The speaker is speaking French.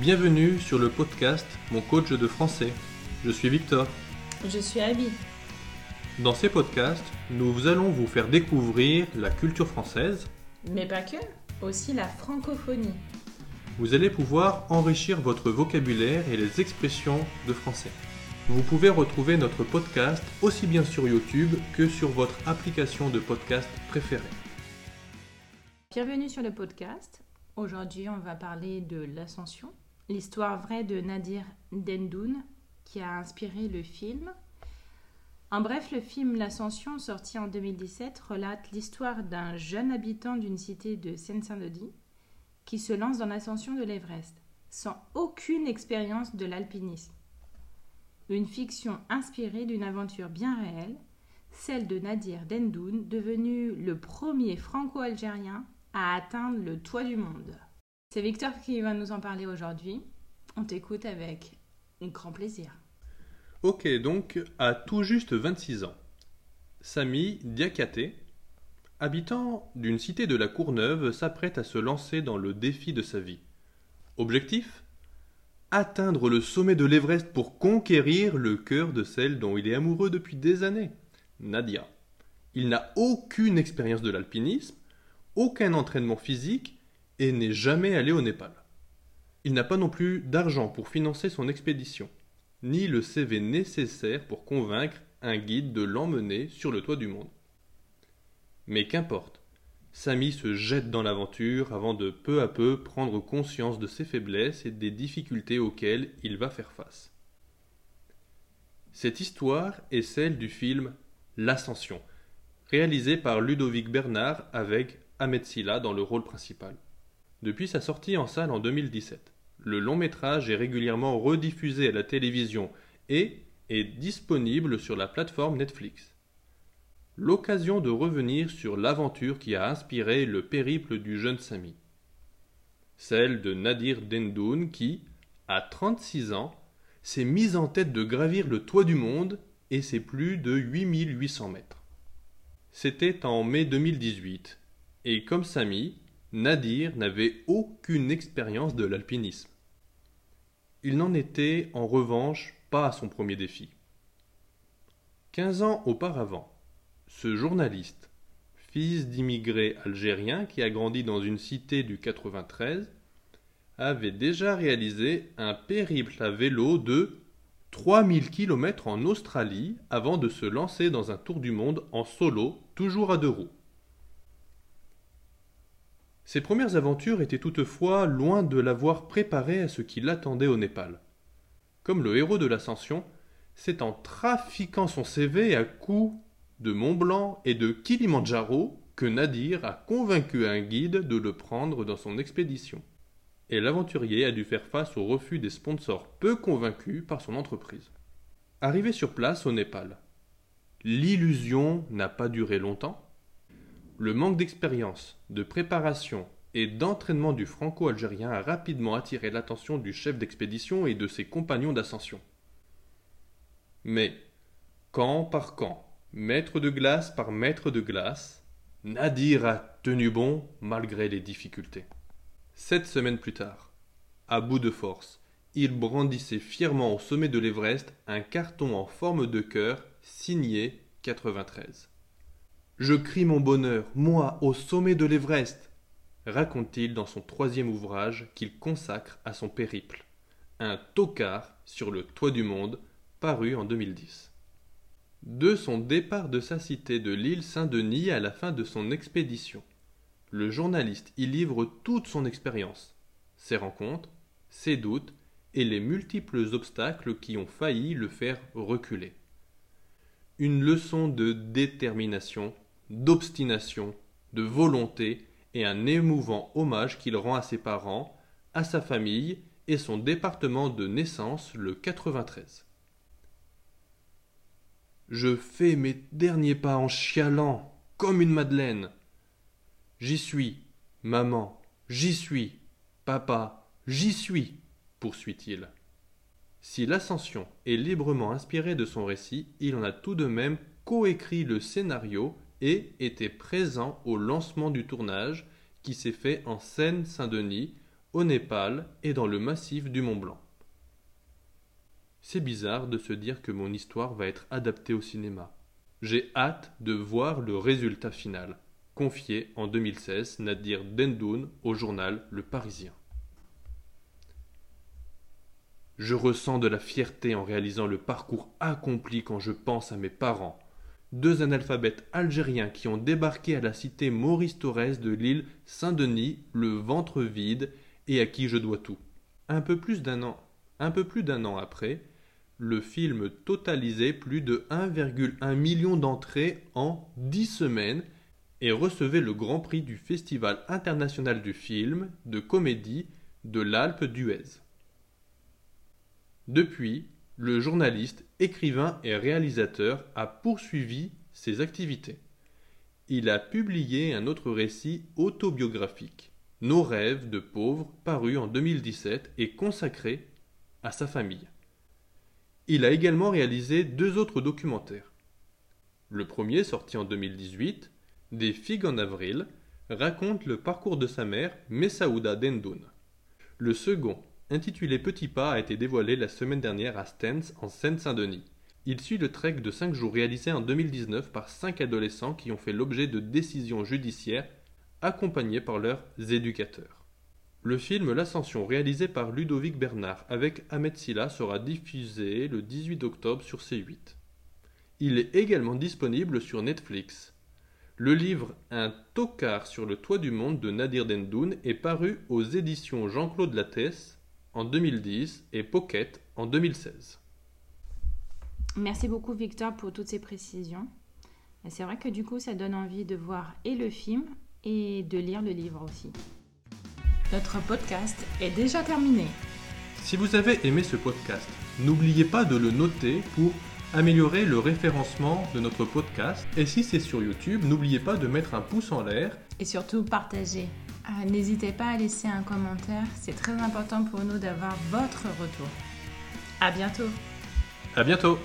Bienvenue sur le podcast Mon coach de français. Je suis Victor. Je suis Abby. Dans ces podcasts, nous allons vous faire découvrir la culture française. Mais pas que, aussi la francophonie. Vous allez pouvoir enrichir votre vocabulaire et les expressions de français. Vous pouvez retrouver notre podcast aussi bien sur YouTube que sur votre application de podcast préférée. Bienvenue sur le podcast. Aujourd'hui, on va parler de l'ascension, l'histoire vraie de Nadir Dendoun qui a inspiré le film. En bref, le film L'Ascension, sorti en 2017, relate l'histoire d'un jeune habitant d'une cité de Seine-Saint-Denis qui se lance dans l'ascension de l'Everest sans aucune expérience de l'alpinisme une fiction inspirée d'une aventure bien réelle, celle de Nadir Dendoun, devenu le premier franco-algérien à atteindre le toit du monde. C'est Victor qui va nous en parler aujourd'hui. On t'écoute avec grand plaisir. Ok, donc à tout juste 26 ans, Sami Diakaté, habitant d'une cité de la Courneuve, s'apprête à se lancer dans le défi de sa vie. Objectif? Atteindre le sommet de l'Everest pour conquérir le cœur de celle dont il est amoureux depuis des années, Nadia. Il n'a aucune expérience de l'alpinisme, aucun entraînement physique et n'est jamais allé au Népal. Il n'a pas non plus d'argent pour financer son expédition, ni le CV nécessaire pour convaincre un guide de l'emmener sur le toit du monde. Mais qu'importe, Samy se jette dans l'aventure avant de peu à peu prendre conscience de ses faiblesses et des difficultés auxquelles il va faire face. Cette histoire est celle du film L'Ascension, réalisé par Ludovic Bernard avec Ahmed Silla dans le rôle principal. Depuis sa sortie en salle en 2017, le long métrage est régulièrement rediffusé à la télévision et est disponible sur la plateforme Netflix l'occasion de revenir sur l'aventure qui a inspiré le périple du jeune Sami. Celle de Nadir Dendoun qui, à 36 ans, s'est mise en tête de gravir le toit du monde et c'est plus de 8800 mètres. C'était en mai 2018 et comme Sami, Nadir n'avait aucune expérience de l'alpinisme. Il n'en était en revanche pas à son premier défi. Quinze ans auparavant, ce journaliste, fils d'immigrés algériens qui a grandi dans une cité du 93, avait déjà réalisé un périple à vélo de 3000 km en Australie avant de se lancer dans un tour du monde en solo, toujours à deux roues. Ses premières aventures étaient toutefois loin de l'avoir préparé à ce qui l'attendait au Népal. Comme le héros de l'ascension, c'est en trafiquant son CV à coups de Mont Blanc et de Kilimandjaro que Nadir a convaincu un guide de le prendre dans son expédition. Et l'aventurier a dû faire face au refus des sponsors peu convaincus par son entreprise. Arrivé sur place au Népal, l'illusion n'a pas duré longtemps. Le manque d'expérience, de préparation et d'entraînement du franco-algérien a rapidement attiré l'attention du chef d'expédition et de ses compagnons d'ascension. Mais, camp par camp, Maître de glace par maître de glace, Nadir a tenu bon malgré les difficultés. Sept semaines plus tard, à bout de force, il brandissait fièrement au sommet de l'Everest un carton en forme de cœur signé 93. Je crie mon bonheur, moi, au sommet de l'Everest, raconte-t-il dans son troisième ouvrage qu'il consacre à son périple, un tocard sur le toit du monde, paru en 2010. De son départ de sa cité de l'île Saint-Denis à la fin de son expédition, le journaliste y livre toute son expérience, ses rencontres, ses doutes et les multiples obstacles qui ont failli le faire reculer. Une leçon de détermination, d'obstination, de volonté et un émouvant hommage qu'il rend à ses parents, à sa famille et son département de naissance le 93. Je fais mes derniers pas en chialant, comme une madeleine. J'y suis, maman, j'y suis, papa, j'y suis, poursuit-il. Si l'ascension est librement inspirée de son récit, il en a tout de même coécrit le scénario et était présent au lancement du tournage qui s'est fait en Seine-Saint-Denis au Népal et dans le massif du Mont Blanc. C'est bizarre de se dire que mon histoire va être adaptée au cinéma. J'ai hâte de voir le résultat final, confié en 2016 Nadir Dendoun au journal Le Parisien. Je ressens de la fierté en réalisant le parcours accompli quand je pense à mes parents, deux analphabètes algériens qui ont débarqué à la cité Maurice Torres de l'île Saint-Denis, le ventre vide, et à qui je dois tout. Un peu plus d'un an, un peu plus d'un an après, le film totalisait plus de 1,1 million d'entrées en 10 semaines et recevait le grand prix du Festival international du film de comédie de l'Alpe d'Huez. Depuis, le journaliste, écrivain et réalisateur a poursuivi ses activités. Il a publié un autre récit autobiographique, Nos rêves de pauvres, paru en 2017 et consacré à sa famille. Il a également réalisé deux autres documentaires. Le premier, sorti en 2018, Des figues en avril, raconte le parcours de sa mère, Messaouda Dendoun. Le second, intitulé Petit Pas, a été dévoilé la semaine dernière à Stens, en Seine-Saint-Denis. Il suit le trek de 5 jours réalisé en 2019 par 5 adolescents qui ont fait l'objet de décisions judiciaires accompagnés par leurs éducateurs. Le film L'Ascension, réalisé par Ludovic Bernard avec Ahmed Silla, sera diffusé le 18 octobre sur C8. Il est également disponible sur Netflix. Le livre Un tocard sur le toit du monde de Nadir Dendoun est paru aux éditions Jean-Claude Lattès en 2010 et Pocket en 2016. Merci beaucoup Victor pour toutes ces précisions. C'est vrai que du coup ça donne envie de voir et le film et de lire le livre aussi. Notre podcast est déjà terminé. Si vous avez aimé ce podcast, n'oubliez pas de le noter pour améliorer le référencement de notre podcast. Et si c'est sur YouTube, n'oubliez pas de mettre un pouce en l'air. Et surtout partager. Ah, n'hésitez pas à laisser un commentaire, c'est très important pour nous d'avoir votre retour. À bientôt. À bientôt.